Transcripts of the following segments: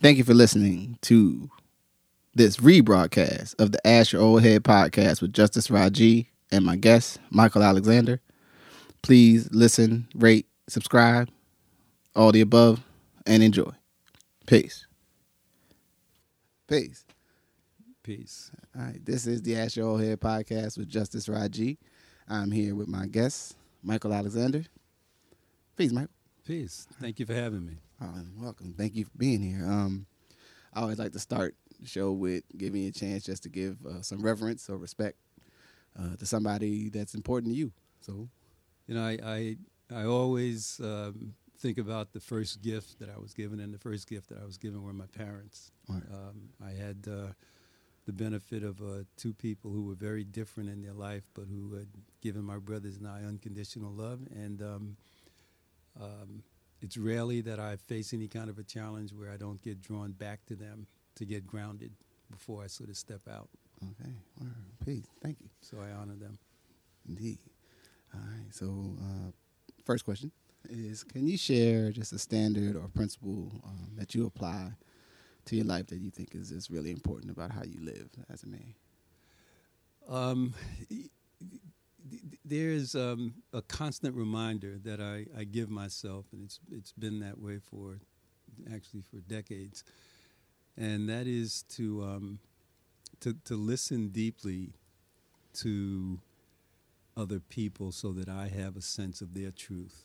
Thank you for listening to this rebroadcast of the Ask Your Oldhead podcast with Justice Raji and my guest, Michael Alexander. Please listen, rate, subscribe, all the above, and enjoy. Peace. Peace. Peace. All right, this is the Ask Your Oldhead podcast with Justice Raji. I'm here with my guest, Michael Alexander. Peace, Michael. Peace. Thank you for having me. Oh, welcome. Thank you for being here. Um, I always like to start the show with giving you a chance just to give uh, some reverence or respect uh, to somebody that's important to you. So, You know, I I, I always um, think about the first gift that I was given, and the first gift that I was given were my parents. Right. Um, I had uh, the benefit of uh, two people who were very different in their life, but who had given my brothers and I unconditional love. And um, um, it's rarely that I face any kind of a challenge where I don't get drawn back to them to get grounded before I sort of step out. okay, Word. peace. Thank you. So I honor them. Indeed. All right. So, uh, first question is: Can you share just a standard or principle um, that you apply to your life that you think is, is really important about how you live as a man? Um, there's um, a constant reminder that I, I give myself, and it's it's been that way for actually for decades, and that is to um, to to listen deeply to other people so that I have a sense of their truth.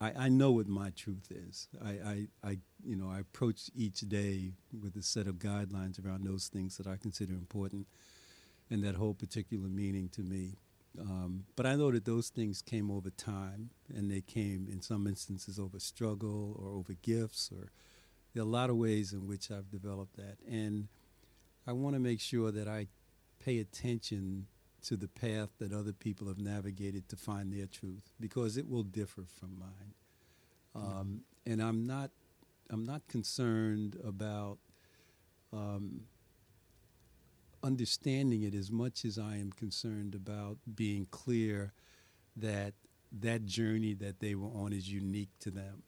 I, I know what my truth is. I, I, I you know I approach each day with a set of guidelines around those things that I consider important and that hold particular meaning to me. Um, but I know that those things came over time, and they came in some instances over struggle or over gifts, or there are a lot of ways in which I've developed that. And I want to make sure that I pay attention to the path that other people have navigated to find their truth, because it will differ from mine. Um, and I'm not, I'm not concerned about. Um, understanding it as much as I am concerned about being clear that that journey that they were on is unique to them.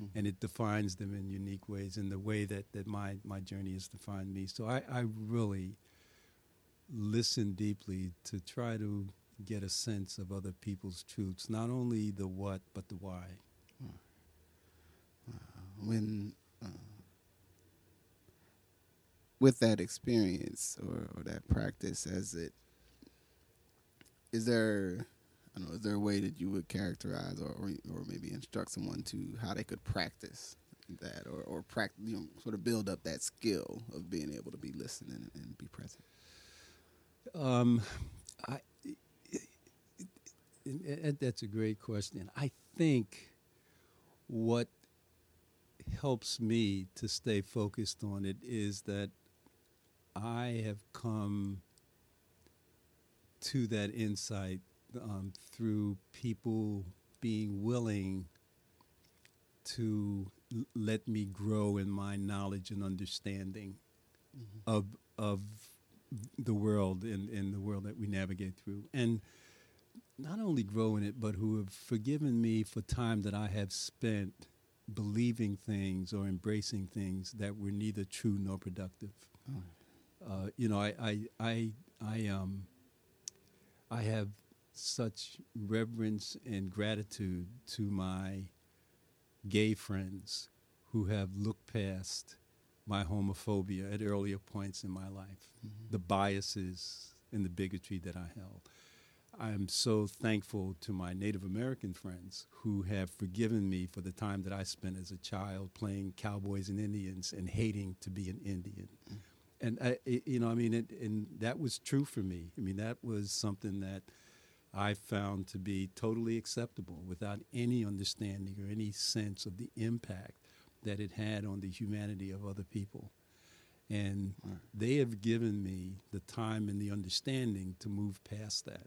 Mhm. And it defines them in unique ways in the way that, that my, my journey has defined me. So I, I really listen deeply to try to get a sense of other people's truths, not only the what, but the why. when uh, with that experience or, or that practice as it is there I don't know is there a way that you would characterize or, or or maybe instruct someone to how they could practice that or or practice you know sort of build up that skill of being able to be listening and, and be present Um, I, and- and that's a great question. I think what helps me to stay focused on it is that I have come to that insight um, through people being willing to l- let me grow in my knowledge and understanding of of the world and, and the world that we navigate through. And not only grow in it, but who have forgiven me for time that I have spent believing things or embracing things that were neither true nor productive. Oh. Uh, you know, I, I, I, I, um, I have such reverence and gratitude to my gay friends who have looked past my homophobia at earlier points in my life, the biases and the bigotry that I held. I'm so thankful to my Native American friends who have forgiven me for the time that I spent as a child playing cowboys and Indians and hating to be an Indian. And I, you know, I mean, it, and that was true for me. I mean, that was something that I found to be totally acceptable without any understanding or any sense of the impact that it had on the humanity of other people. And they have given me the time and the understanding to move past that.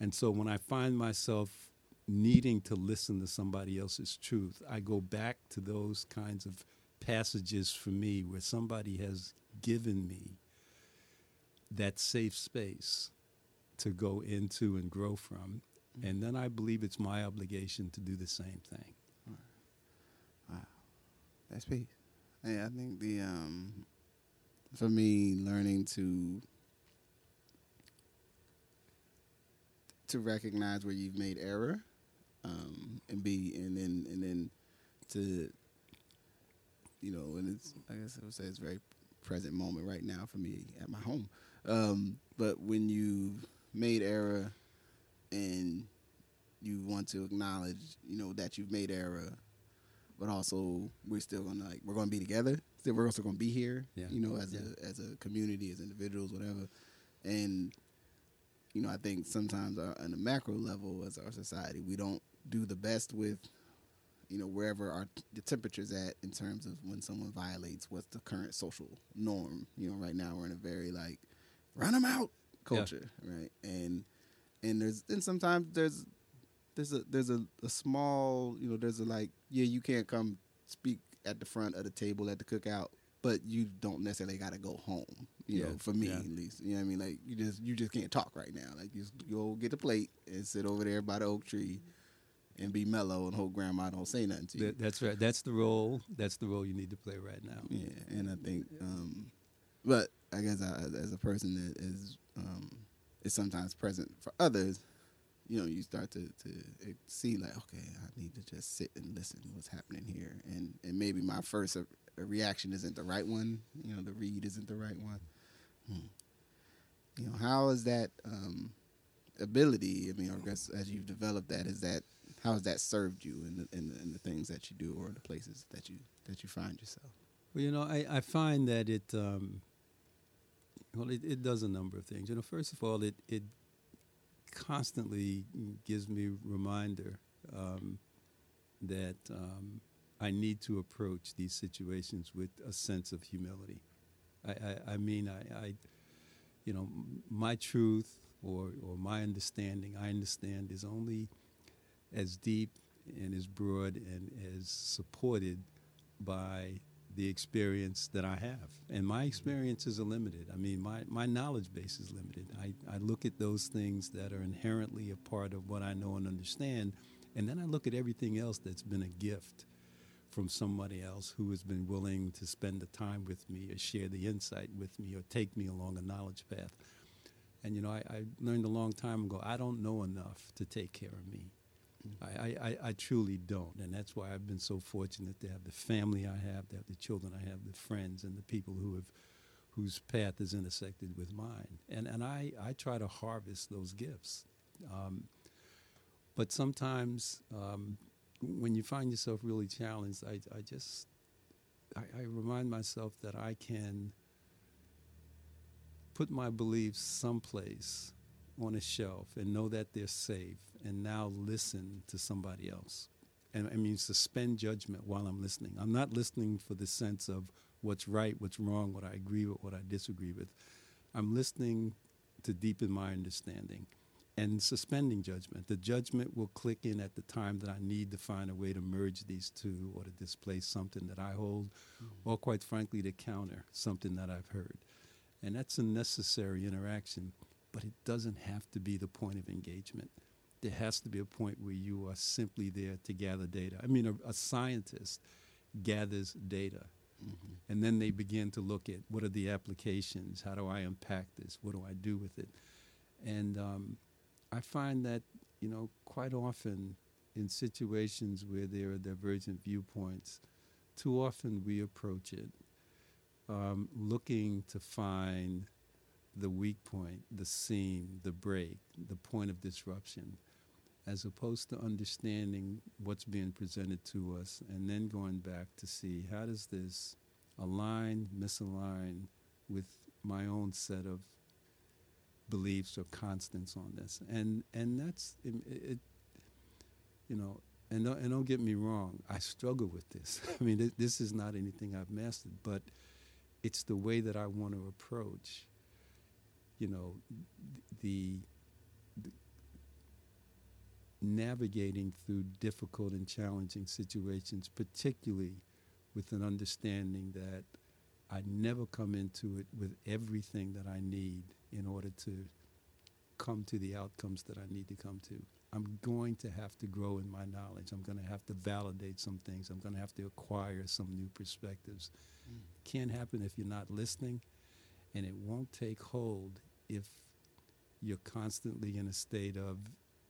And so when I find myself needing to listen to somebody else's truth, I go back to those kinds of passages for me where somebody has given me that safe space to go into and grow from. And then I believe it's my obligation to do the same thing. Wow. That's peace. Hey, I think the um, for me, learning to to recognize where you've made error, um, and be and then and then to you know, and it's I guess I would say it's a very present moment right now for me at my home. Um, but when you've made error and you want to acknowledge, you know, that you've made error, but also we're still gonna like we're gonna be together. Still, we're also gonna be here. Yeah. You know, as Yeah. a as a community, as individuals, whatever. And you know, I think sometimes our, on a macro level, as our society, we don't do the best with, you know, wherever our the temperature's at in terms of when someone violates what's the current social norm. You know, right now we're in a very like run them out culture, right? And and there's and sometimes there's there's a there's a, a small you know there's a like yeah you can't come speak at the front of the table at the cookout but you don't necessarily got to go home you Yeah, know for me yeah. at least you know what I mean like you just you just can't talk right now like you just go get the plate and sit over there by the oak tree and be mellow and hope grandma don't say nothing to you That, that's right. That's the role. That's the role you need to play right now. yeah, and I think, um, but I guess I, as a person that is um, is sometimes present for others, you know, you start to to see like, okay, I need to just sit and listen to what's happening here, and and maybe my first reaction isn't the right one, you know, the read isn't the right one. Hmm. You know, how is that um, ability? I mean, I guess as you've developed that, is that how has that served you in the, in the, in the things that you do or the places that you that you find yourself? Well, you know, I, I find that it, um, well, it, it does a number of things. You know, first of all, it, it constantly gives me reminder um, that um, I need to approach these situations with a sense of humility. I, I, I mean, I, I, you know, my truth or, or my understanding, I understand, is only as deep and as broad and as supported by the experience that I have. And my mm-hmm. experiences are limited. I mean, my, my knowledge base is limited. I, I look at those things that are inherently a part of what I know and understand, and then I look at everything else that's been a gift from somebody else who has been willing to spend the time with me or share the insight with me or take me along a knowledge path. And, you know, I, I learned a long time ago I don't know enough to take care of me. I, I, I truly don't. And that's why I've been so fortunate to have the family I have, to have the children I have, the friends and the people who have whose path is intersected with mine. And and I, I try to harvest those gifts. Um, but sometimes um, when you find yourself really challenged, I, I just I, I remind myself that I can put my beliefs someplace on a shelf and know that they're safe and now listen to somebody else. And I mean, suspend judgment while I'm listening. I'm not listening for the sense of what's right, what's wrong, what I agree with, what I disagree with. I'm listening to deepen my understanding and suspending judgment. The judgment will click in at the time that I need to find a way to merge these two or to displace something that I hold, mm. or quite frankly, to counter something that I've heard. And that's a necessary interaction, but it doesn't have to be the point of engagement. There has to be a point where you are simply there to gather data. I mean, a, a scientist gathers data, and then they begin to look at what are the applications, how do I impact this, what do I do with it, and um, I find that you know quite often in situations where there are divergent viewpoints, too often we approach it um, looking to find the weak point, the seam, the break, the point of disruption, as opposed to understanding what's being presented to us and then going back to see how does this align, misalign with my own set of beliefs or constants on this. And and that's it, it you know, and don't, and don't get me wrong, I struggle with this. I mean, th- this is not anything I've mastered, but it's the way that I want to approach, you know, the, the navigating through difficult and challenging situations, particularly with an understanding that I never come into it with everything that I need in order to come to the outcomes that I need to come to. I'm going to have to grow in my knowledge. I'm going to have to validate some things. I'm going to have to acquire some new perspectives. Mm. Can't happen if you're not listening, and it won't take hold if you're constantly in a state of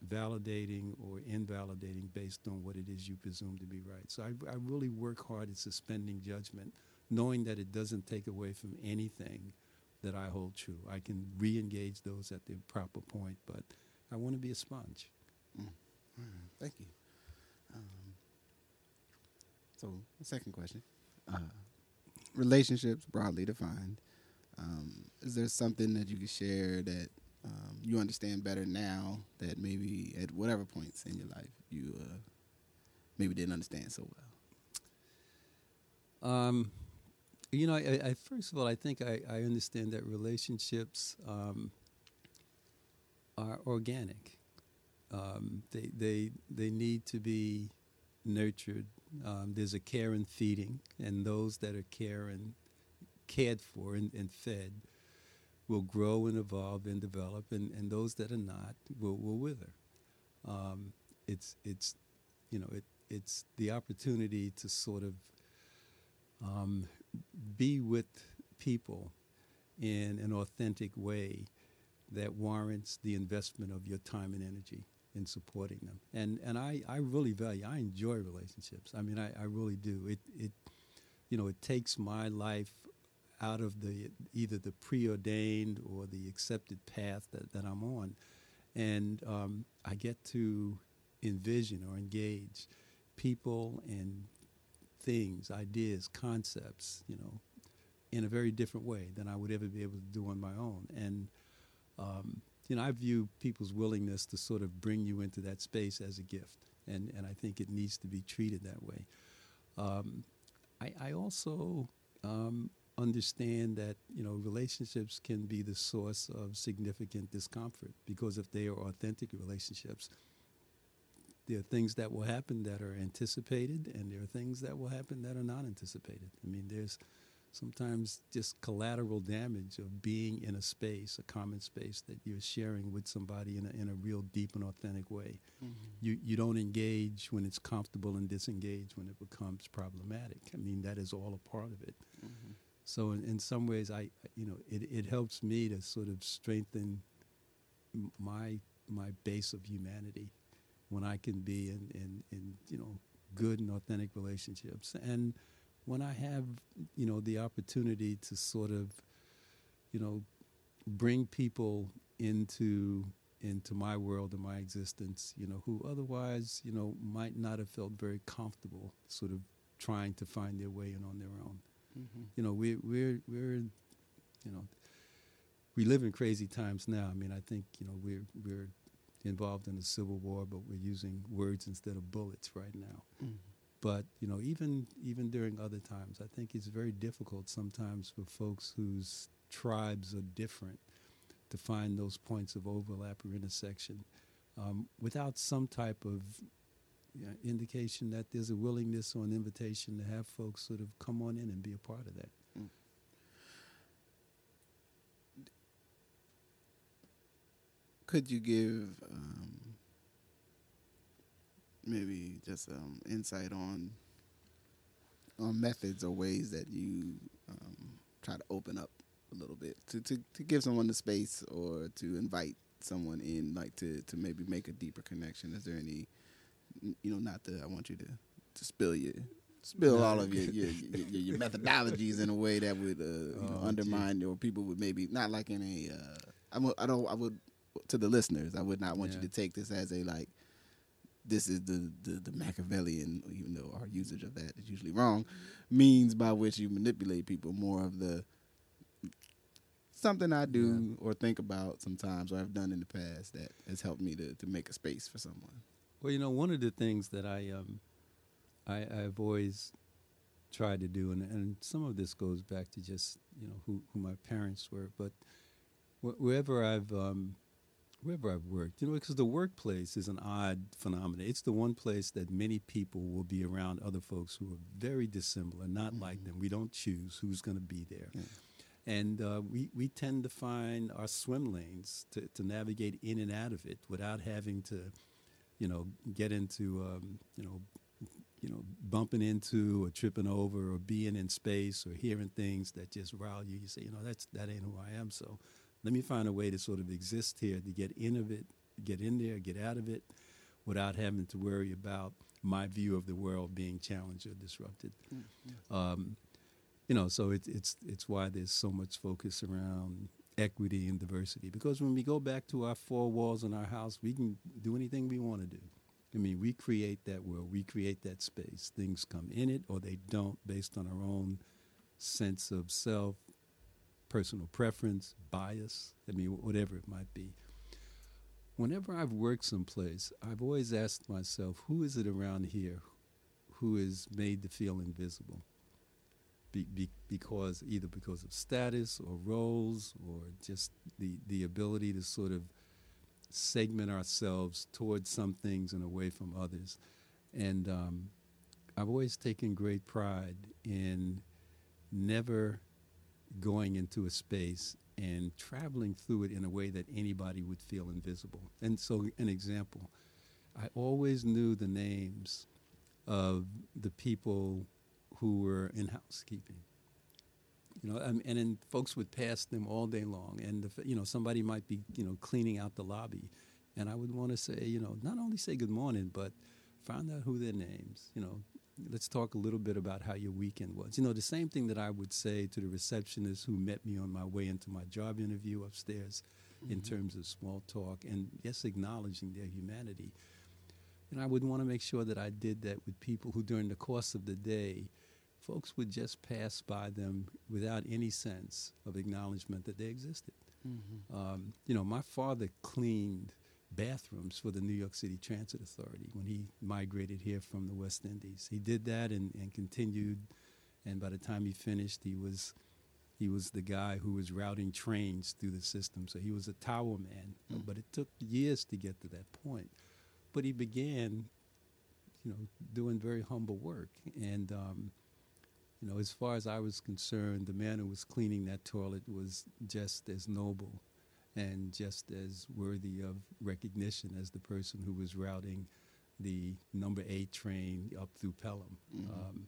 validating or invalidating based on what it is you presume to be right. So I, I really work hard at suspending judgment, knowing that it doesn't take away from anything that I hold true. I can re engage those at the proper point, but I want to be a sponge. Mm. Thank you. Um, so, second question uh, relationships broadly defined. Um, is there something that you could share that um, you understand better now that maybe at whatever points in your life you uh, maybe didn't understand so well? Um, you know, I, I, first of all, I think I, I understand that relationships um, are organic. Um, they they they need to be nurtured. Um, there's a care and feeding, and those that are care and cared for and, and fed will grow and evolve and develop, and, and those that are not will, will wither. Um, it's it's you know it it's the opportunity to sort of um, be with people in an authentic way that warrants the investment of your time and energy in supporting them. And and I, I really value I enjoy relationships. I mean I, I really do. It it you know, it takes my life out of the either the preordained or the accepted path that, that I'm on. And um, I get to envision or engage people and things, ideas, concepts, you know, in a very different way than I would ever be able to do on my own. And, um, you know, I view people's willingness to sort of bring you into that space as a gift. And, and I think it needs to be treated that way. Um, I, I, also um, understand that you know relationships can be the source of significant discomfort because if they are authentic relationships there are things that will happen that are anticipated and there are things that will happen that are not anticipated i mean there's sometimes just collateral damage of being in a space a common space that you're sharing with somebody in a, in a real deep and authentic way mm-hmm. you, you don't engage when it's comfortable and disengage when it becomes problematic i mean that is all a part of it mm-hmm. So in, in some ways, I you know it, it helps me to sort of strengthen my my base of humanity when I can be in, in, in you know good and authentic relationships. And when I have you know the opportunity to sort of you know bring people into into my world and my existence you know who otherwise you know might not have felt very comfortable sort of trying to find their way in on their own Mm-hmm. You know, we, we're we're you know we live in crazy times now. I mean, I think you know we're we're involved in a civil war, but we're using words instead of bullets right now. Mm-hmm. But you know, even even during other times, I think it's very difficult sometimes for folks whose tribes are different to find those points of overlap or intersection um, without some type of know, indication that there's a willingness or an invitation to have folks sort of come on in and be a part of that. Mm. Could you give um, maybe just um, insight on on methods or ways that you um, try to open up a little bit to, to, to give someone the space or to invite someone in, like to, to maybe make a deeper connection? Is there any you know, not to. I want you to to spill your spill all of your your, your, your, methodologies in a way that would uh, you know, oh, undermine geez. or people would maybe not like in a. Uh, I, would, I don't. I would to the listeners. I would not want yeah. you to take this as a like. This is the, the the Machiavellian, even though our usage of that is usually wrong, means by which you manipulate people. More of the something I do yeah. or think about sometimes or I've done in the past that has helped me to, to make a space for someone. Well, you know, one of the things that I um, I, have always tried to do, and, and some of this goes back to just you know who, who my parents were, but wh- wherever I've um, wherever I've worked, you know, because the workplace is an odd phenomenon. It's the one place that many people will be around other folks who are very dissimilar, not mm-hmm. like them. We don't choose who's going to be there. Yeah. And uh, we, we tend to find our swim lanes to, to navigate in and out of it without having to you know, get into, um, you know, you know, bumping into or tripping over or being in space or hearing things that just rile you. You say, you know, that's that ain't who I am. So let me find a way to sort of exist here, to get in of it, get in there, get out of it, without having to worry about my view of the world being challenged or disrupted. Mm-hmm. Um, you know, so it, it's it's why there's so much focus around equity and diversity. Because when we go back to our four walls in our house, we can do anything we want to do. I mean, we create that world, we create that space. Things come in it or they don't based on our own sense of self, personal preference, bias, I mean, whatever it might be. Whenever I've worked someplace, I've always asked myself, who is it around here who is made to feel invisible? Be, be, because either because of status or roles or just the, the ability to sort of segment ourselves towards some things and away from others. And um, I've always taken great pride in never going into a space and traveling through it in a way that anybody would feel invisible. And so, an example, I always knew the names of the people who were in housekeeping. You know, and, and then folks would pass them all day long, and the, you know somebody might be you know cleaning out the lobby, and I would want to say you know not only say good morning, but find out who their names. You know, let's talk a little bit about how your weekend was. You know, the same thing that I would say to the receptionist who met me on my way into my job interview upstairs mm-hmm. in terms of small talk and yes, acknowledging their humanity. And I would want to make sure that I did that with people who, during the course of the day, folks would just pass by them without any sense of acknowledgement that they existed. Mm-hmm. Um, you know, my father cleaned bathrooms for the New York City Transit Authority when he migrated here from the West Indies. He did that and, and continued, and by the time he finished, he was he was the guy who was routing trains through the system. So he was a tower man, mm. but it took years to get to that point. But he began, you know, doing very humble work, and um, you know, as far as I was concerned, the man who was cleaning that toilet was just as noble and just as worthy of recognition as the person who was routing the number eight train up through Pelham. Mm-hmm. Um,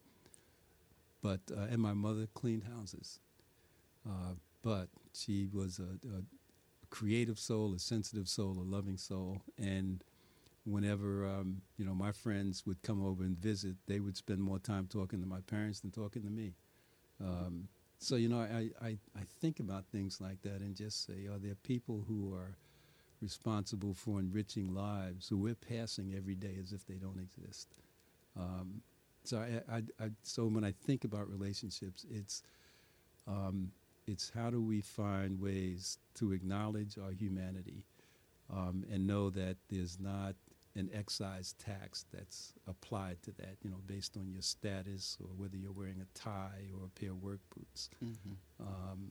but uh, and my mother cleaned houses, uh, but she was a, a, creative soul, a sensitive soul, a loving soul, and whenever um, you know my friends would come over and visit, they would spend more time talking to my parents than talking to me. Um, so you know, I, I, I think about things like that and just say, are there people who are responsible for enriching lives who we're passing every day as if they don't exist? Um, so I, I, I, so when I think about relationships, it's um, it's how do we find ways to acknowledge our humanity um, and know that there's not an excise tax that's applied to that, you know, based on your status or whether you're wearing a tie or a pair of work boots. Mm-hmm. Um,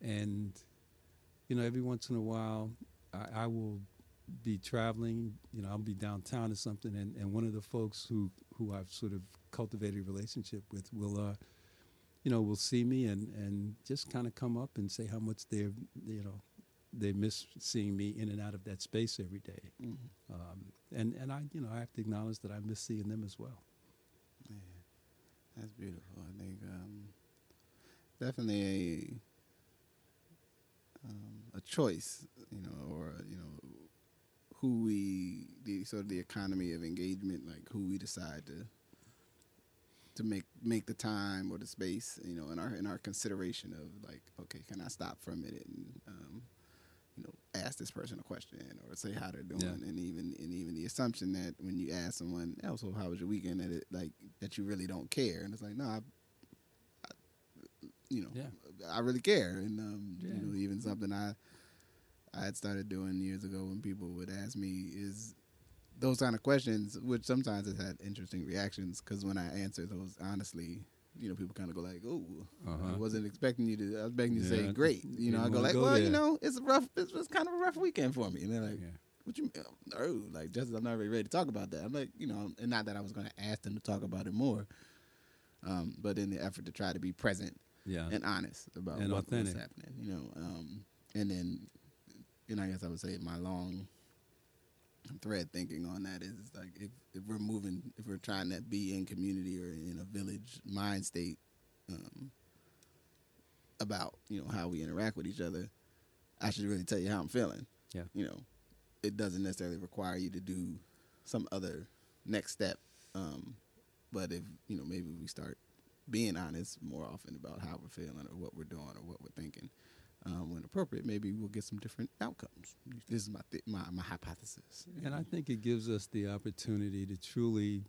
and, you know, every once in a while, I, I, will be traveling, you know, I'll be downtown or something, and, and one of the folks who, who I've sort of cultivated a relationship with will, uh, you know, will see me and, and just kind of come up and say how much they're, you know, they miss seeing me in and out of that space every day. Mm-hmm. Um, and and I you know I have to acknowledge that I miss seeing them as well. Yeah, that's beautiful. I think um, definitely a um, a choice, you know, or you know who we the sort of the economy of engagement, like who we decide to to make make the time or the space, you know, in our in our consideration of like, okay, can I stop for a minute and um, you know, ask this person a question or say how they're doing, yeah. and even and even the assumption that when you ask someone else, "Well, how was your weekend?" that it like that you really don't care, and it's like, no, I, I you know, yeah. I really care, and um, yeah. you know, even something I I had started doing years ago when people would ask me is those kind of questions, which sometimes has had interesting reactions because when I answer those honestly, you know, people kind of go like, "Oh, uh-huh. I wasn't expecting you to. I was expecting you to yeah. say great." You know, I go like, go "Well, there. you know, it's a rough. It's, it's kind of a rough weekend for me." And they're like, yeah. "What you mean? Oh, like just I'm not really ready to talk about that." I'm like, you know, and not that I was going to ask them to talk about it more, um, but in the effort to try to be present, yeah. and honest about and what, what's happening. You know, um, and then, you know, I guess I would say my long thread thinking on that is like if, if we're moving, if we're trying to be in community or in a village mind state um, about you know how we interact with each other, I should really tell you how I'm feeling. Yeah. You know, it doesn't necessarily require you to do some other next step. Um, but if you know, maybe we start being honest more often about how we're feeling or what we're doing or what we're thinking. Um, when appropriate, maybe we'll get some different outcomes. This is my th- my, my hypothesis. And I think it gives us the opportunity to truly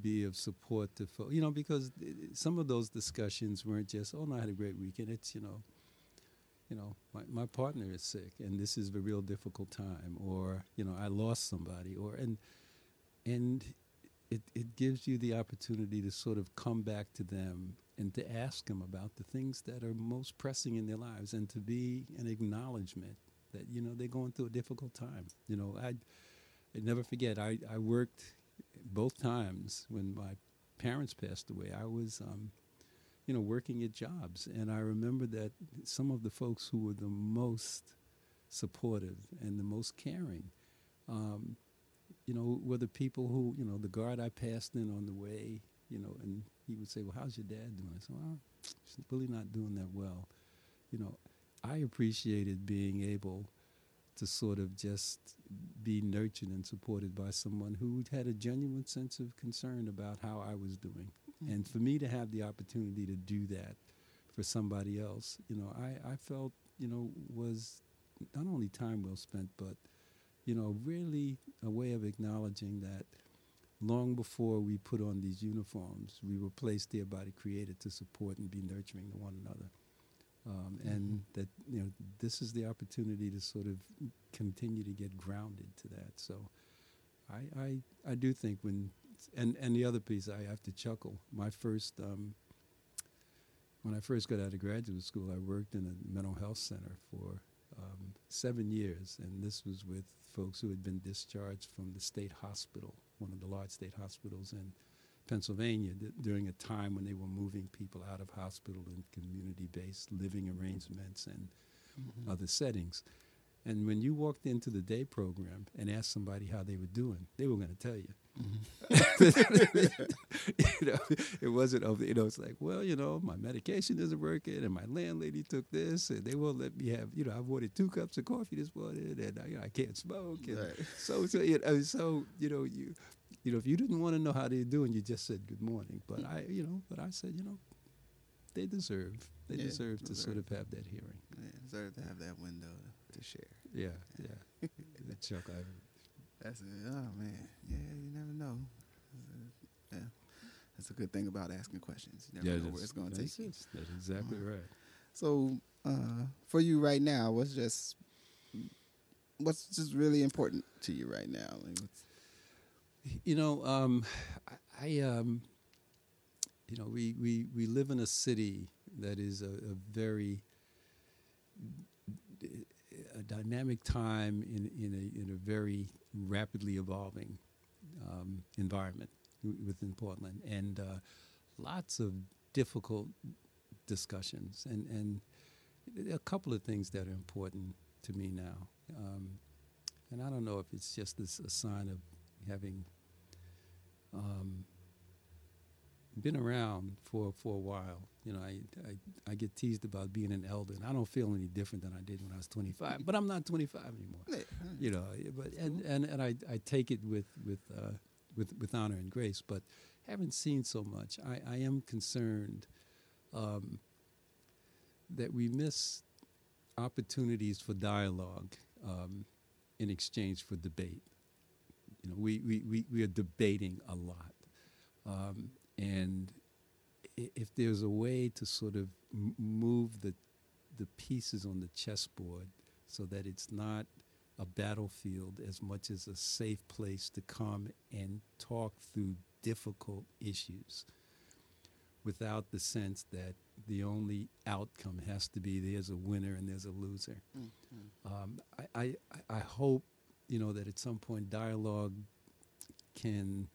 be of support to folks, you know, because some of those discussions weren't just, oh, no, I had a great weekend. It's, you know, you know, my, my partner is sick and this is a real difficult time, or, you know, I lost somebody, or, and, and it, it gives you the opportunity to sort of come back to them and to ask them about the things that are most pressing in their lives and to be an acknowledgement that, you know, they're going through a difficult time. You know, I, never forget, I, I worked both times when my parents passed away. I was, um, you know, working at jobs. And I remember that some of the folks who were the most supportive and the most caring, um, you know, were the people who, you know, the guard I passed in on the way, you know, and he would say, well, how's your dad doing? I said, well, he's really not doing that well. You know, I appreciated being able to sort of just be nurtured and supported by someone who had a genuine sense of concern about how I was doing. Mm-hmm. And for me to have the opportunity to do that for somebody else, you know, I, I felt, you know, was not only time well spent, but, you know, really a way of acknowledging that long before we put on these uniforms, we were placed there by the Creator to support and be nurturing to one another. Um, and that you know this is the opportunity to sort of continue to get grounded to that. So I I, I do think when and and the other piece I have to chuckle. My first um, when I first got out of graduate school, I worked in a mental health center for um, seven years, and this was with folks who had been discharged from the state hospital, one of the large state hospitals in Pennsylvania, d- during a time when they were moving people out of hospital and community-based living arrangements and mm-hmm. other settings. And when you walked into the day program and asked somebody how they were doing, they were going to tell you. you know, it wasn't over. You know, it's like, well, you know, my medication isn't working, and my landlady took this, and they won't let me have. You know, I've ordered two cups of coffee this morning, and I, you know, I can't smoke. And Right. So, so, you know, so you know, you, you know, if you didn't want to know how they're doing, you just said good morning. But I, you know, but I said, you know, they deserve, they Yeah, deserve to sort of have that hearing. Yeah, deserve to have that window to share. Yeah, yeah. Chuck, I, That's it. Oh man, yeah, you never know. Yeah, that's a good thing about asking questions. You never know where it's going to take you. That's exactly right. So, uh, for you right now, what's just what's just really important to you right now? Like, what's, You know, um, I, I um, you know, we, we, we live in a city that is a, a very a dynamic time in, in, a, in a very rapidly evolving um, environment within Portland, and uh, lots of difficult discussions, and, and a couple of things that are important to me now. Um, and I don't know if it's just this, a sign of having um, been around for, for a while. You know, I, I, I get teased about being an elder, and I don't feel any different than I did when I was 25. But I'm not 25 anymore. Yeah, You know, but and, and, and I, I take it with with, uh, with with honor and grace. But having seen so much, I, I am concerned um, that we miss opportunities for dialogue um, in exchange for debate. You know, we, we, we, we are debating a lot. Um, and if there's a way to sort of move the, the pieces on the chessboard so that it's not a battlefield as much as a safe place to come and talk through difficult issues without the sense that the only outcome has to be there's a winner and there's a loser. Um, I, I, I- I hope, you know, that at some point dialogue can,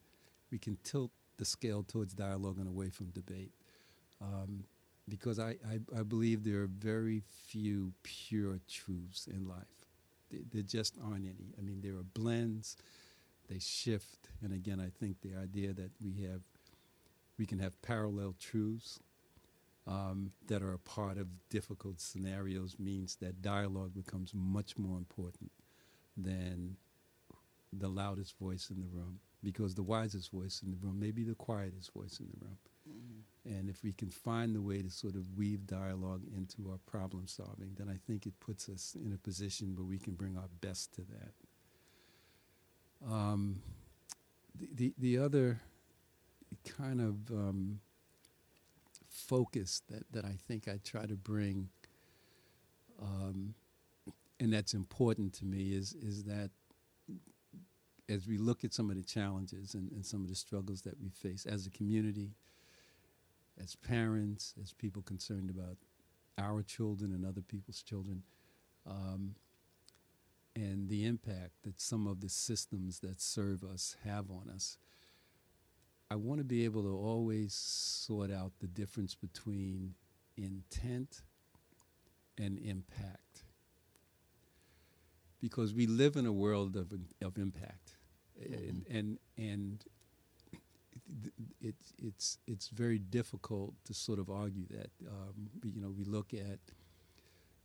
we can tilt the scale towards dialogue and away from debate. Um, because I, I, I believe there are very few pure truths in life. there, there just aren't any. I mean, there are blends, they shift, and again, I think the idea that we have, we can have parallel truths um, that are a part of difficult scenarios means that dialogue becomes much more important than the loudest voice in the room because the wisest voice in the room may be the quietest voice in the room. Mm-hmm. And if we can find the way to sort of weave dialogue into our problem solving, then I think it puts us in a position where we can bring our best to that. Um, the, the, the other kind of um, focus that, that I think I try to bring, um, and that's important to me, is, is that as we look at some of the challenges and, and some of the struggles that we face as a community, as parents, as people concerned about our children and other people's children, um, and the impact that some of the systems that serve us have on us. I want to be able to always sort out the difference between intent and impact. Because we live in a world of, of impact and and and it's it's it's very difficult to sort of argue that. Um, you know, we look at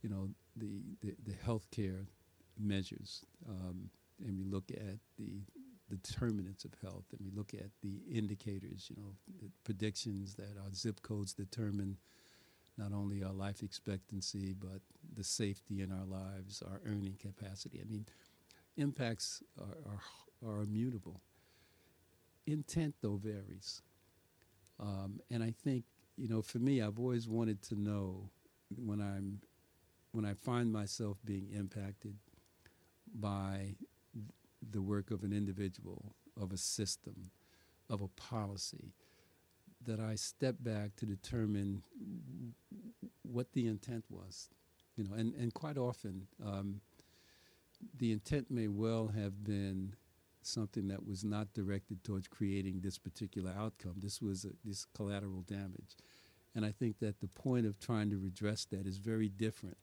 you know the the, the healthcare measures, um, and we look at the determinants of health, and we look at the indicators. You know, predictions that our zip codes determine not only our life expectancy but the safety in our lives, our earning capacity. I mean, impacts are, are are immutable. Intent, though, varies. Um, and I think, you know, for me, I've always wanted to know when I'm when I find myself being impacted by the work of an individual, of a system, of a policy, that I step back to determine what the intent was. You know, and, and quite often, um, the intent may well have been something that was not directed towards creating this particular outcome. This was a, this collateral damage. And I think that the point of trying to redress that is very different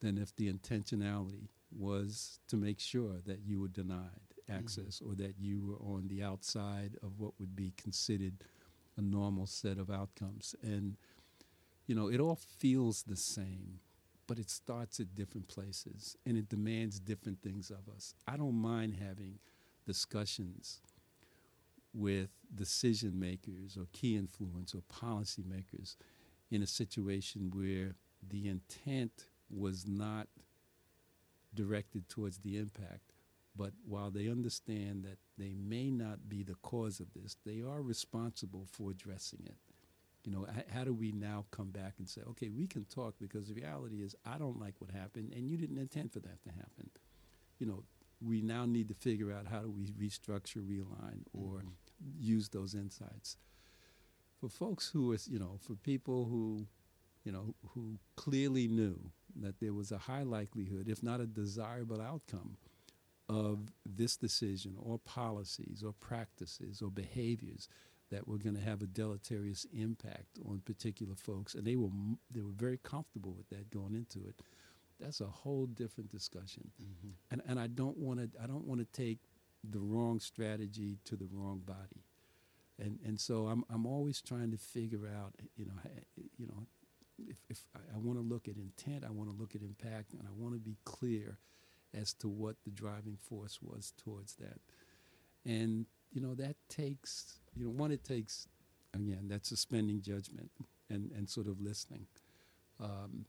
than if the intentionality was to make sure that you were denied access mm-hmm. or that you were on the outside of what would be considered a normal set of outcomes. And, you know, it all feels the same, but it starts at different places and it demands different things of us. I don't mind having discussions with decision makers or key influence or policy makers in a situation where the intent was not directed towards the impact. But while they understand that they may not be the cause of this, they are responsible for addressing it. You know, how do we now come back and say, okay, we can talk because the reality is I don't like what happened and you didn't intend for that to happen. You know, we now need to figure out how do we restructure, realign, or mm-hmm. use those insights. For folks who are, you know, for people who, you know, who clearly knew that there was a high likelihood, if not a desirable outcome, of this decision or policies or practices or behaviors that were going to have a deleterious impact on particular folks, and they were they were very comfortable with that going into it that's a whole different discussion. Mm-hmm. And and I don't want to I don't want to take the wrong strategy to the wrong body. And and so I'm I'm always trying to figure out you know you know if, if I, I want to look at intent, I want to look at impact, and I want to be clear as to what the driving force was towards that. And you know that takes you know one it takes again that suspending judgment and and sort of listening. Um,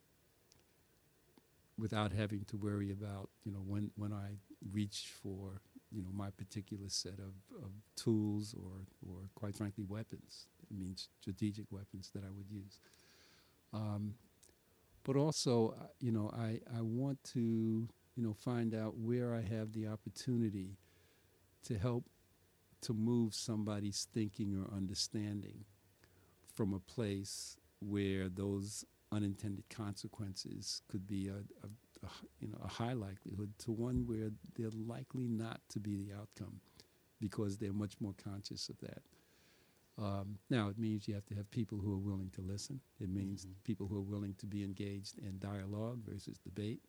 without having to worry about you know when when I reach for you know my particular set of, of tools or or quite frankly weapons. It means strategic weapons that I would use. Um, but also, you know, I, I want to you know find out where I have the opportunity to help to move somebody's thinking or understanding from a place where those unintended consequences could be a, a, a, you know a high likelihood to one where they're likely not to be the outcome because they're much more conscious of that. Um, now, it means you have to have people who are willing to listen. It means mm-hmm. people who are willing to be engaged in dialogue versus debate.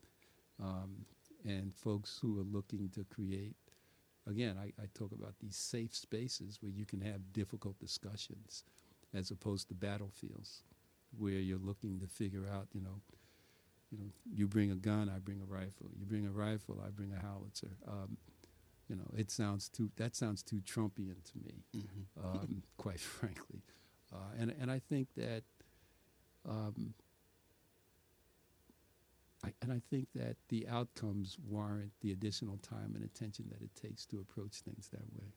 Um, and folks who are looking to create. Again, I, I talk about these safe spaces where you can have difficult discussions, as opposed to battlefields, where you're looking to figure out, you know, you know, you bring a gun, I bring a rifle. You bring a rifle, I bring a howitzer. Um, you know, it sounds too that sounds too Trumpian to me, Mm-hmm. um, quite frankly, uh, and and I think that, um, I, and I think that the outcomes warrant the additional time and attention that it takes to approach things that way.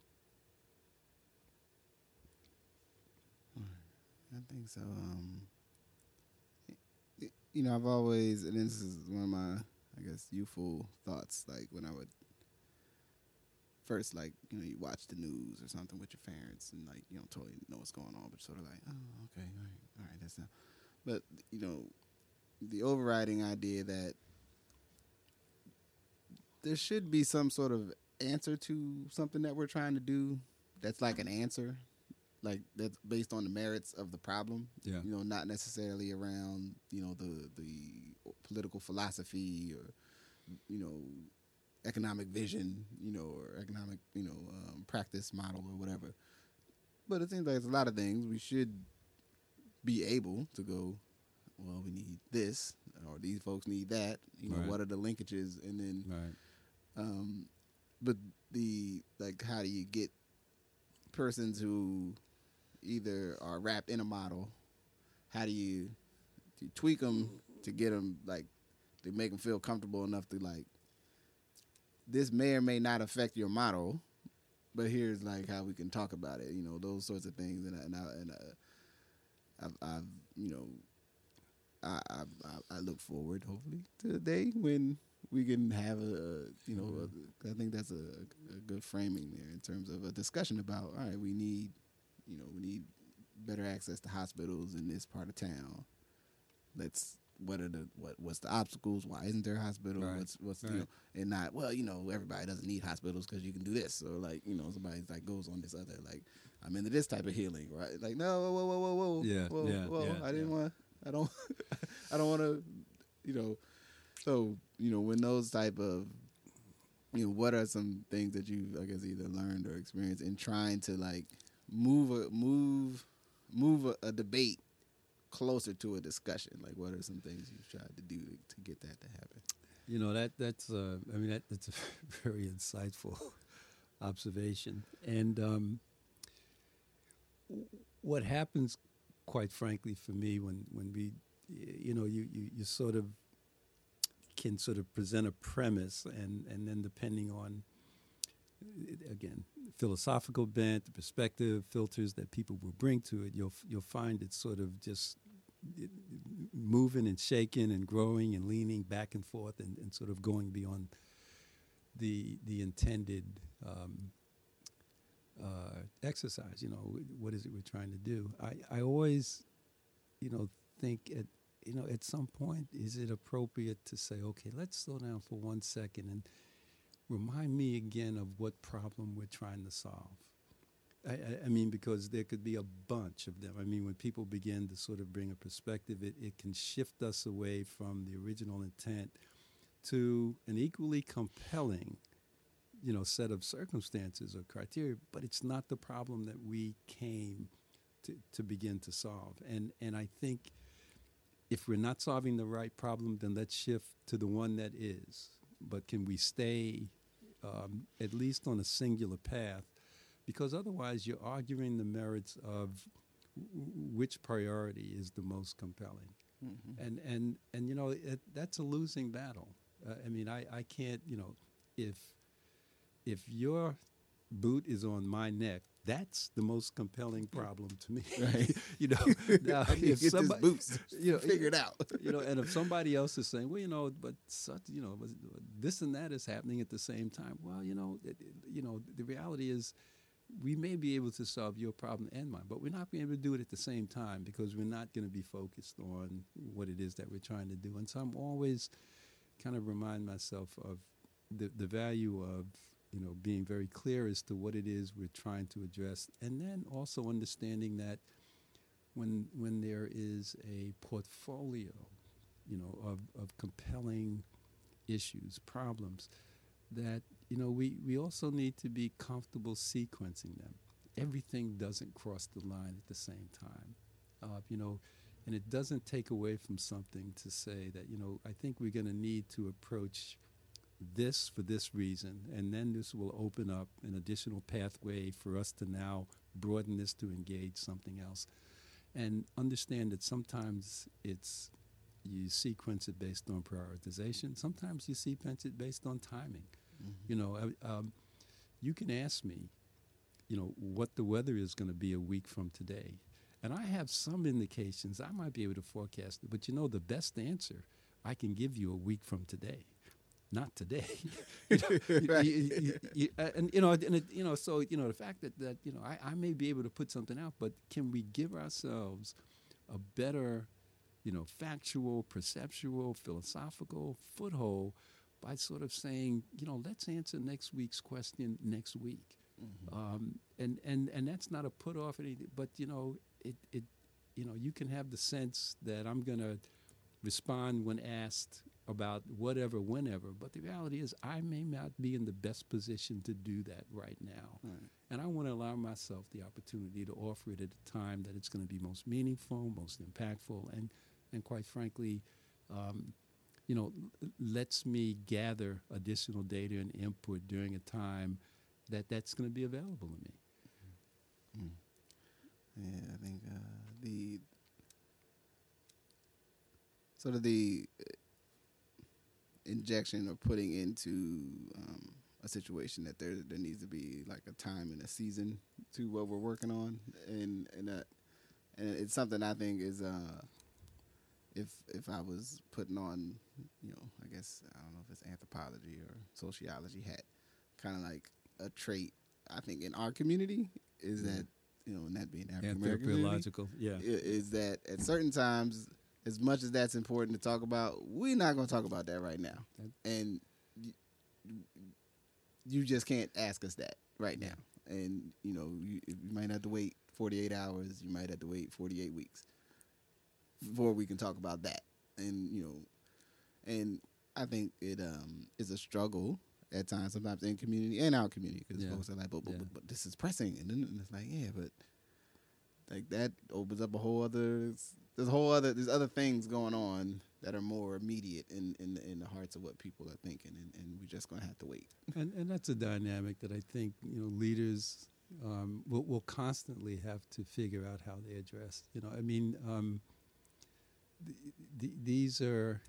I think so. Um, you know, I've always, and this is one of my, I guess, youthful thoughts. Like when I would first, like you know, you watch the news or something with your parents, and like you don't totally know what's going on, but sort of like, oh, okay, all right, all right, that's not. But you know, the overriding idea that there should be some sort of answer to something that we're trying to do. That's like an answer, like that's based on the merits of the problem Yeah. you know, not necessarily around you know the the political philosophy or you know economic vision, you know, or economic you know um, practice model or whatever. But it seems like it's a lot of things we should be able to go. Well, we need this, or these folks need that. You know, Right. what are the linkages, and then Right. um, but the like, how do you get persons who either are wrapped in a model? How do you, do you tweak them to get them like to make them feel comfortable enough to like? This may or may not affect your model, but here's like how we can talk about it. You know, those sorts of things, and I, and, I, and I, I've, I've you know, I, I I- look forward hopefully to the day when we can have a you know a, I think that's a, a good framing there in terms of a discussion about all right we need you know we need better access to hospitals in this part of town. Let's what are the what what's the obstacles? Why isn't there a hospital? Right, What's what's you know and not well you know everybody doesn't need hospitals because you can do this or like you know somebody like goes on this other like I'm into this type of healing right like no whoa whoa whoa whoa whoa Yeah, whoa, yeah, whoa yeah, I didn't yeah. want I don't I don't want to you know so you know when those type of you know what are some things that you I guess either learned or experienced in trying to like move a move move a, a debate closer to a discussion like what are some things you've tried to do to, to get that to happen You know that that's uh, I mean that that's a very insightful observation. And um, what happens, quite frankly, for me when when we, you know, you, you you sort of can sort of present a premise, and and then depending on again philosophical bent, the perspective, filters that people will bring to it, you'll you'll find it sort of just moving and shaking and growing and leaning back and forth and, and sort of going beyond the the intended um, uh, exercise. You know, what is it we're trying to do? I, I always, you know, think at you know at some point is it appropriate to say, okay, let's slow down for one second and remind me again of what problem we're trying to solve. I, I, I mean, because there could be a bunch of them. I mean, when people begin to sort of bring a perspective, it, it can shift us away from the original intent to an equally compelling, you know, set of circumstances or criteria. But it's not the problem that we came to, to begin to solve. And and I think if we're not solving the right problem, then let's shift to the one that is. But can we stay um, at least on a singular path? Because otherwise, you're arguing the merits of w- which priority is the most compelling. mm-hmm. And and and you know it, that's a losing battle. Uh, I mean, I, I can't you know if if your boot is on my neck, that's the most compelling problem to me. Right. you know, now, I to if get somebody, this boots you know, figure it out you know, and if somebody else is saying, well, you know, but such, you know, this and that is happening at the same time. Well, you know, it, you know, the reality is, we may be able to solve your problem and mine, but we're not being able to do it at the same time because we're not going to be focused on what it is that we're trying to do. And so I'm always kind of remind myself of the the value of you know being very clear as to what it is we're trying to address, and then also understanding that when when there is a portfolio, you know, of, of compelling issues, problems, that you know we, we also need to be comfortable sequencing them. Everything doesn't cross the line at the same time, uh, you know, and it doesn't take away from something to say that you know I think we're going to need to approach this for this reason, and then this will open up an additional pathway for us to now broaden this to engage something else, and understand that sometimes it's you sequence it based on prioritization. Sometimes you sequence it based on timing. Mm-hmm. You know, um, you can ask me, you know, what the weather is going to be a week from today. And I have some indications I might be able to forecast it, but you know, the best answer I can give you a week from today not today. you know, right. you, you, and you know, and it, you know, so you know, the fact that that you know, I, I may be able to put something out, but can we give ourselves a better, you know, factual, perceptual, philosophical foothold by sort of saying, you know, let's answer next week's question next week, mm-hmm. um, and and and that's not a put off anything, but you know, it it, you know, you can have the sense that I'm going to respond when asked about whatever, whenever. But the reality is, I may not be in the best position to do that right now. Right. And I want to allow myself the opportunity to offer it at a time that it's going to be most meaningful, most impactful, and, and quite frankly, um, you know, lets me gather additional data and input during a time that that's going to be available to me. Mm. Yeah, I think uh, the sort of the injection or putting into um, a situation that there there needs to be like a time and a season to what we're working on, and and uh, and it's something I think is uh, if if I was putting on, you know, I guess I don't know if it's anthropology or sociology hat, kind of like a trait I think in our community is mm-hmm. that you know, and that being African American, anthropological, yeah, is that at certain times as much as that's important to talk about, we're not going to talk about that right now. And you, you just can't ask us that right now. And you know, you, you might have to wait 48 hours. You might have to wait 48 weeks before we can talk about that. And you know, and I think it um, is a struggle at times, sometimes in community and our community, because yeah. folks are like, but, but, yeah. but, but, this is pressing, and then it's like, yeah, but like that opens up a whole other there's a whole other there's other things going on that are more immediate in in, in the hearts of what people are thinking, and, and we're just gonna have to wait. And and that's a dynamic that I think you know leaders um, will will constantly have to figure out how they address. You know, I mean, um, these are.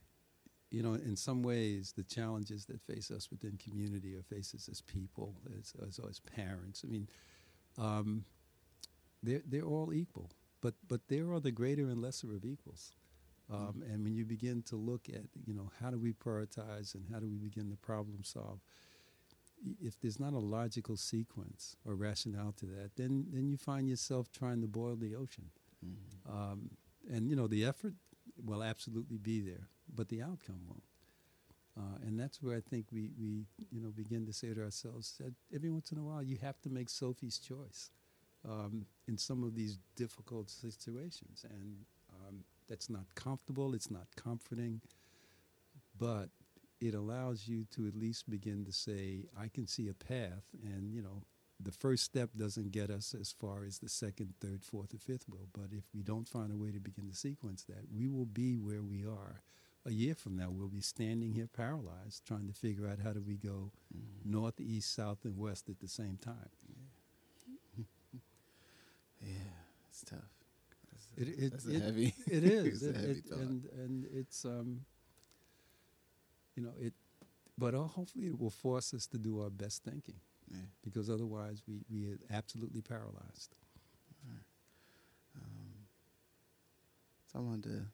You know, in some ways, the challenges that face us within community or face us as people, as, as, as parents. I mean, um, they're they're all equal but but there are the greater and lesser of equals. Um, mm-hmm. And when you begin to look at, you know, how do we prioritize and how do we begin to problem solve, if there's not a logical sequence or rationale to that, then then you find yourself trying to boil the ocean. Mm-hmm. Um, and you know, the effort will absolutely be there, but the outcome won't. Uh, and that's where I think we, we you know begin to say to ourselves that every once in a while you have to make Sophie's choice um, in some of these difficult situations. And um, that's not comfortable, it's not comforting, but it allows you to at least begin to say, I can see a path. And, you know, the first step doesn't get us as far as the second, third, fourth, or fifth will. But if we don't find a way to begin to sequence that, we will be where we are. A year from now, we'll be standing here paralyzed, trying to figure out how do we go mm-hmm. north, east, south, and west at the same time. Yeah, tough. That's, it, it, that's it, heavy. It is. it, it and and it's um. You know it, but uh, hopefully it will force us to do our best thinking. Yeah. Because otherwise we we are absolutely paralyzed. Right. Um, so I wanted to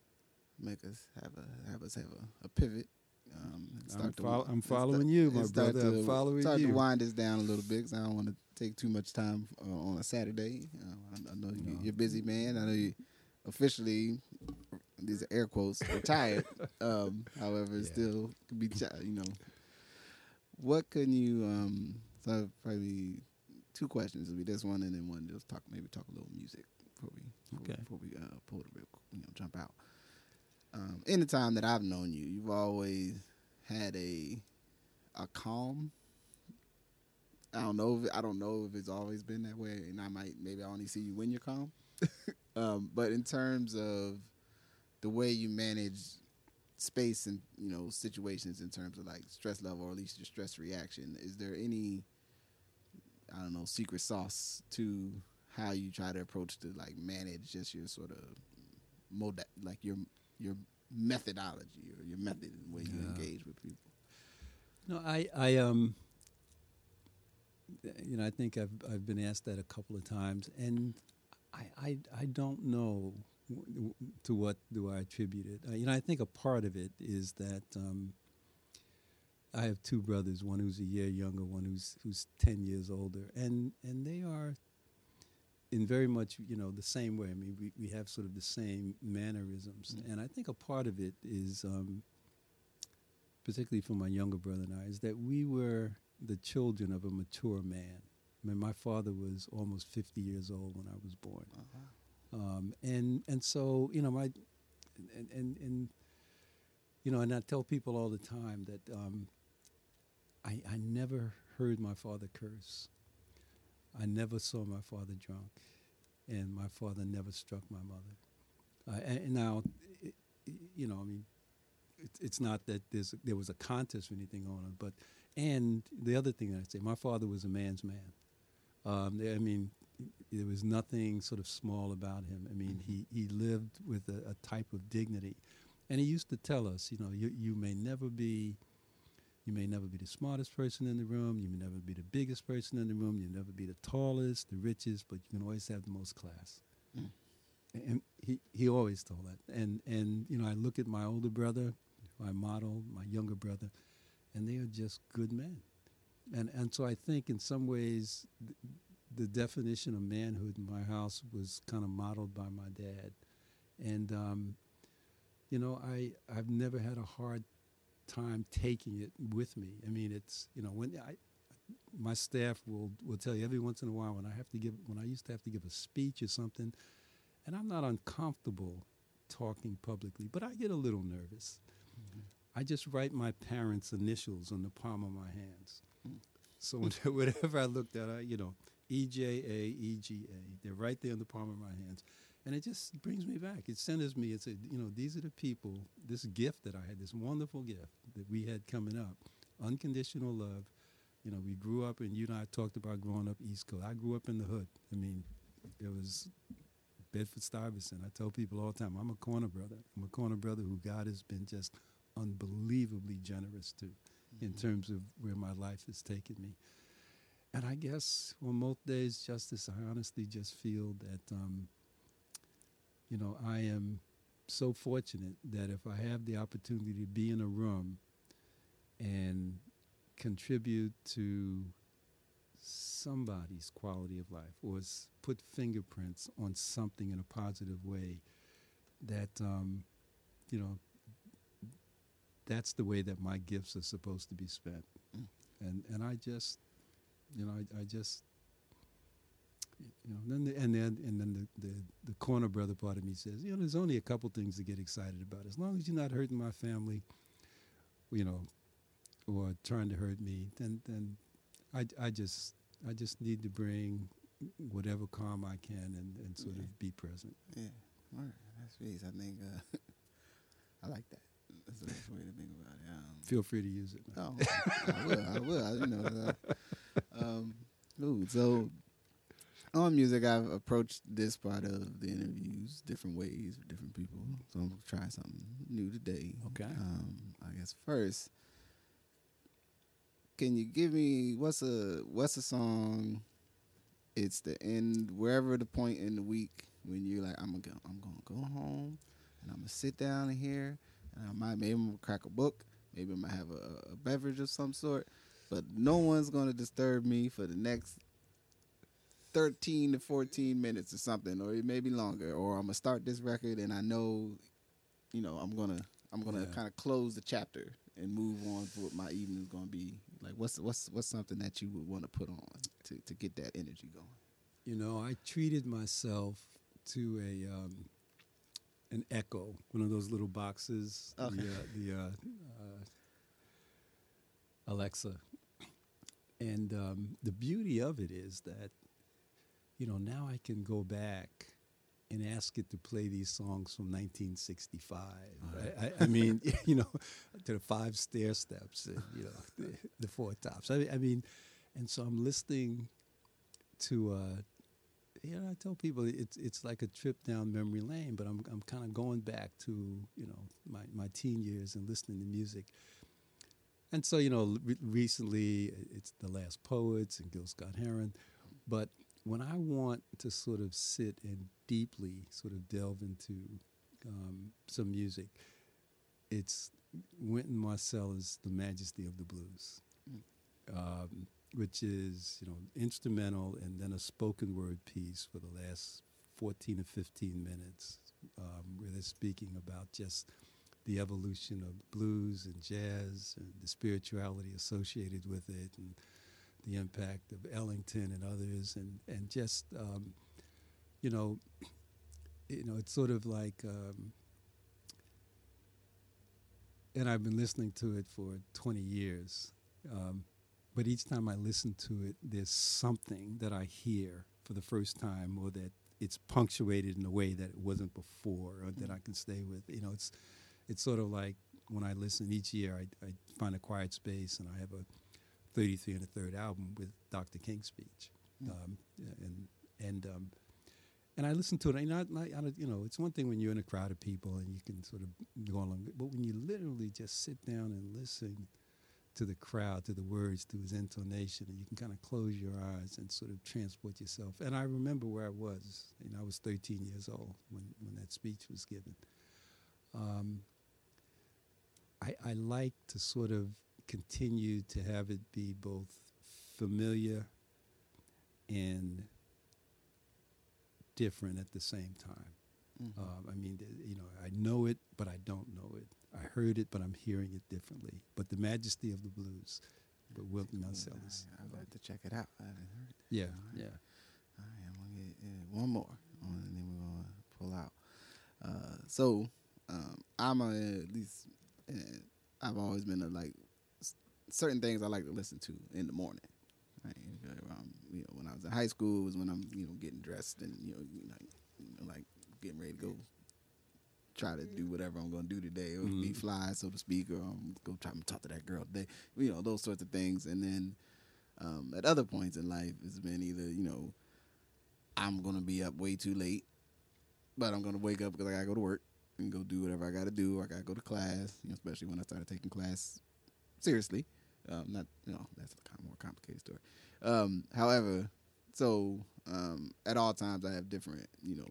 make us have a have us have a, a pivot um, I'm, fo- I'm, following you, my brother. To, I'm following start you. Start to wind this down a little bit because I don't want to take too much time uh, on a Saturday. Uh, I, I, know no. you, are busy, man. I know you officially, these are air quotes, retired. um, however, yeah. still could be, you know. What can you? Um, so probably two questions will be this one and then one just talk maybe talk a little music before we before, okay. before we uh, pull the real you know jump out um, in the time that I've known you, you've always had a a calm. I don't know. If, I don't know if it's always been that way, and I might maybe I only see you when you're calm. um, but in terms of the way you manage space and you know situations in terms of like stress level or at least your stress reaction, is there any I don't know secret sauce to how you try to approach to like manage just your sort of mod like your your methodology or your method in the way you engage with people. No, I, I, um, you know, I think I've I've been asked that a couple of times, and I, I, I don't know w- to what do I attribute it. Uh, you know, I think a part of it is that um, I have two brothers, one who's a year younger, one who's who's ten years older, and and they are in very much you know the same way. I mean, we, we have sort of the same mannerisms, Mm. and I think a part of it is. Um, particularly for my younger brother and I, is that we were the children of a mature man. I mean, my father was almost 50 years old when I was born, um, and and so you know my, and, and and you know, and I tell people all the time that um, I I never heard my father curse. I never saw my father drunk, and my father never struck my mother. Uh, and, now, i i you know, I mean, it's, it's not that there was a contest or anything on it, but and the other thing that I say, my father was a man's man. Um, I mean, there was nothing sort of small about him. I mean, he he lived with a, a type of dignity, and he used to tell us, you know, you you may never be. You may never be the smartest person in the room. You may never be the biggest person in the room. You'll never be the tallest, the richest, but you can always have the most class. Mm. And he, he always told that. And and you know, I look at my older brother, my model, my younger brother, and they are just good men. And and so I think in some ways th- the definition of manhood in my house was kind of modeled by my dad. And um, you know, I I've never had a hard time taking it with me. I mean, it's you know when I my staff will will tell you every once in a while when I have to give when I used to have to give a speech or something, and I'm not uncomfortable talking publicly, but I get a little nervous. Mm-hmm. I just write my parents' initials on the palm of my hands. So when- whatever I looked at, I, you know, E J A E G A, they're right there on the palm of my hands. And it just brings me back. It centers me. It's a, you know, these are the people, this gift that I had, this wonderful gift that we had coming up, unconditional love. You know, we grew up, and you and I talked about growing up East Coast. I grew up in the hood. I mean, it was Bedford Stuyvesant. I tell people all the time, I'm a corner brother. I'm a corner brother who God has been just unbelievably generous to in terms of where my life has taken me. And I guess on most days, Justice, I honestly just feel that, um, you know, I am so fortunate that if I have the opportunity to be in a room and contribute to somebody's quality of life or s- put fingerprints on something in a positive way, that, um, you know, that's the way that my gifts are supposed to be spent. Mm. And, and I just, you know, I, I just, you know, then the, and then and then the, the the corner brother part of me says, you know, there's only a couple things to get excited about. As long as you're not hurting my family, you know, or trying to hurt me, then then I, I just I just need to bring whatever calm I can and, and sort Yeah. of be present. Yeah, all right, that's sweet. I think uh, I like that. That's a nice way to think about it. Um, Feel free to use it. Oh, I will. I will. I, you know. Uh, um, so on music, I've approached this part of the interviews different ways with different people. So I'm gonna try something new today. Okay. Um, I guess first, can you give me what's a what's a song? It's the end wherever the point in the week when you're like, I'm gonna go, I'm gonna go home and I'm gonna sit down here and I might maybe I'm gonna crack a book, maybe I might have a, a beverage of some sort, but no one's gonna disturb me for the next thirteen to fourteen minutes or something, or it may be longer. Or I'm gonna start this record and I know, you know, I'm gonna I'm gonna Yeah. kind of close the chapter and move on to what my evening's gonna be. Like, what's what's what's something that you would want to put on to to get that energy going? You know, I treated myself to a um, an Echo, one of those little boxes. Okay. The, uh, the uh, uh, Alexa. And um, the beauty of it is that, you know, now I can go back and ask it to play these songs from 1965. Right. I, I, mean, you know, to the five stair steps, and, you know, the, the four tops. I, I, mean, and so I'm listening to, uh, you know, I tell people it's it's like a trip down memory lane, but I'm I'm kind of going back to you know my my teen years and listening to music. And so, you know, re- recently it's The Last Poets and Gil Scott Heron. But when I want to sort of sit and deeply sort of delve into um, some music, it's Wynton Marsalis's The Majesty of the Blues, mm. um, which is, you know, instrumental and then a spoken word piece for the last 14 or 15 minutes um, where they're speaking about just – the evolution of blues and jazz and the spirituality associated with it and the impact of Ellington and others and and just um, you know you know it's sort of like um, and I've been listening to it for 20 years um, but each time I listen to it there's something that I hear for the first time or that it's punctuated in a way that it wasn't before or that I can stay with. You know it's it's sort of like when I listen each year, I, I find a quiet space and I have a 33 and a third album with Dr. King's speech. Mm. Um, and and um, and I listened to it. And I, I, you know, it's one thing when you're in a crowd of people and you can sort of go along, but when you literally just sit down and listen to the crowd, to the words, to his intonation, and you can kind of close your eyes and sort of transport yourself. And I remember where I was. You know, I was 13 years old when when that speech was given. Um, I, I like to sort of continue to have it be both familiar and different at the same time. Mm-hmm. Um, I mean, you know, I know it, but I don't know it. I heard it, but I'm hearing it differently. But the majesty of the blues, but Wynton Marsalis. I'd like to check it out. I haven't heard it. Yeah, right. yeah. All right, I'm gonna get uh, one more, and then we're gonna pull out. Uh, so um, I'm a, at least and I've always been a like certain things I like to listen to in the morning. Right? Um, you know, when I was in high school was when I'm you know getting dressed and you know like you know, like getting ready to go try to do whatever I'm going to do today, or mm-hmm. be fly, so to speak, or um, go try to talk to that girl today. You know, those sorts of things. And then um, at other points in life, it's been either you know I'm going to be up way too late, but I'm going to wake up because I got to go to work and go do whatever I got to do. I got to go to class, you know, especially when I started taking class seriously. Um, not, you know, that's a kind of more complicated story. Um, however, so um, at all times I have different, you know,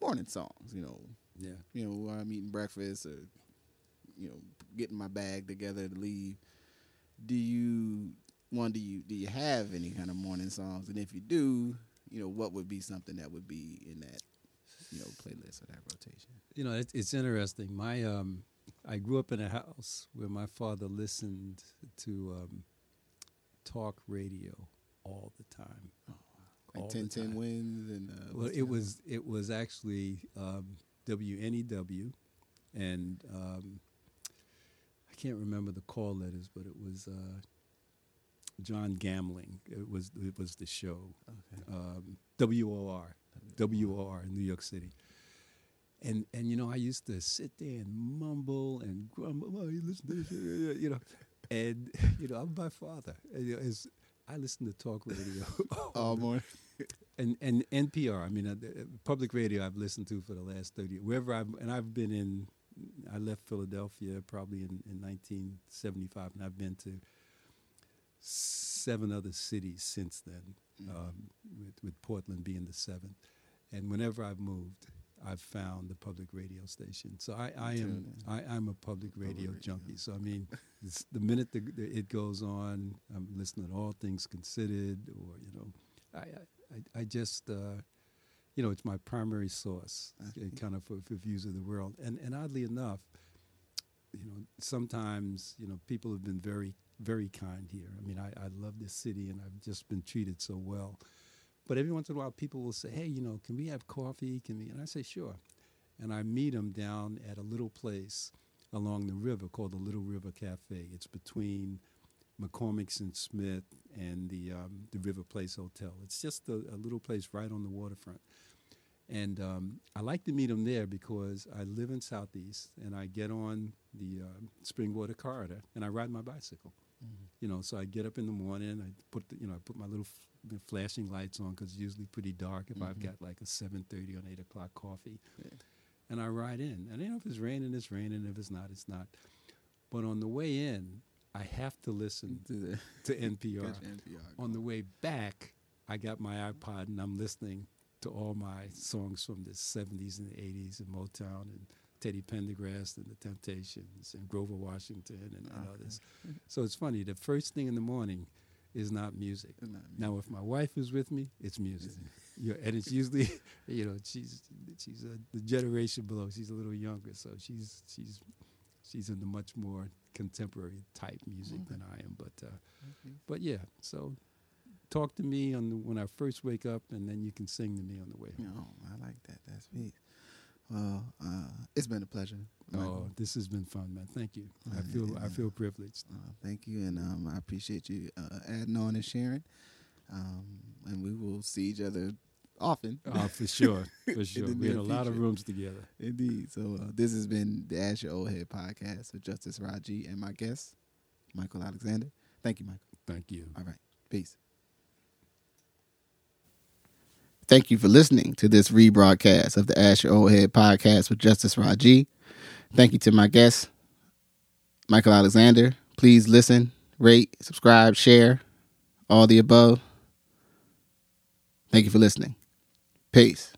morning songs. You know, yeah, you know, while I'm eating breakfast or you know, getting my bag together to leave. Do you one? Do you do you have any kind of morning songs? And if you do, you know, what would be something that would be in that you know playlist or that rotation. You know, it, it's interesting. My um, I grew up in a house where my father listened to um, talk radio all the time. Oh, wow. Like ten ten wins and uh, well, it was it was actually um, WNEW, and um, I can't remember the call letters, but it was. Uh, John Gambling. It was it was the show. Okay. Um, WOR. WOR in New York City. And and you know, I used to sit there and mumble and grumble. Oh, you listen to this, you know, and you know, I'm my father. and you As I listen to talk radio all morning. and and NPR. I mean, uh, public radio. I've listened to for the last thirty. Wherever I've and I've been in. I left Philadelphia probably in, in 1975, and I've been to seven other cities since then, mm-hmm. um, with, with Portland being the seventh. And whenever I've moved, I've found the public radio station. So I, I am I, am a public radio public junkie. Radio. So I mean, the minute the, the, it goes on, I'm listening to All Things Considered, or you know, I I, I just uh, you know it's my primary source, kind of for, for, views of the world. And and oddly enough, you know, sometimes you know people have been very very kind here. I mean, I, I love this city, and I've just been treated so well. But every once in a while, people will say, "Hey, you know, can we have coffee? Can we?" And I say, "Sure." And I meet them down at a little place along the river called the Little River Cafe. It's between McCormick's and Smith and the um, the River Place Hotel. It's just a, a, little place right on the waterfront. And um, I like to meet them there because I live in Southeast and I get on the uh, Springwater corridor and I ride my bicycle. Mm-hmm. You know, so I get up in the morning, I put the, you know I put my little f- flashing lights on because it's usually pretty dark if mm-hmm. I've got like a 7:30 or 8 o'clock coffee, yeah. and I ride in. And you know if it's raining, it's raining. If it's not, it's not. But on the way in, I have to listen to, the to NPR. NPR. On the way back, I got my iPod and I'm listening to all my songs from the 70s and the 80s and Motown and Teddy Pendergrass and the Temptations and Grover Washington and, and okay. others. So it's funny. The first thing in the morning is not music. Not music. Now, if my wife is with me, it's music. yeah, and it's usually, you know, she's she's a, the generation below. She's a little younger, so she's she's she's into much more contemporary type music okay. than I am. But uh, okay. but yeah, so talk to me on the, when I first wake up, and then you can sing to me on the way home. Oh, I like that. That's sweet. Well, uh, it's been a pleasure. Michael. Oh, this has been fun, man. Thank you. I feel I feel privileged. Uh, thank you, and um, I appreciate you uh, adding on and sharing. Um, and we will see each other often. Oh, for sure, for sure. we had a lot of rooms together. Indeed. So uh, this has been the Ask Your Oldhead podcast with Justice Raji and my guest, Michael Alexander. Thank you, Michael. Thank you. All right. Peace. Thank you for listening to this rebroadcast of the Ask Your Oldhead podcast with Justice Raji. Thank you to my guest, Michael Alexander. Please listen, rate, subscribe, share, all the above. Thank you for listening. Peace.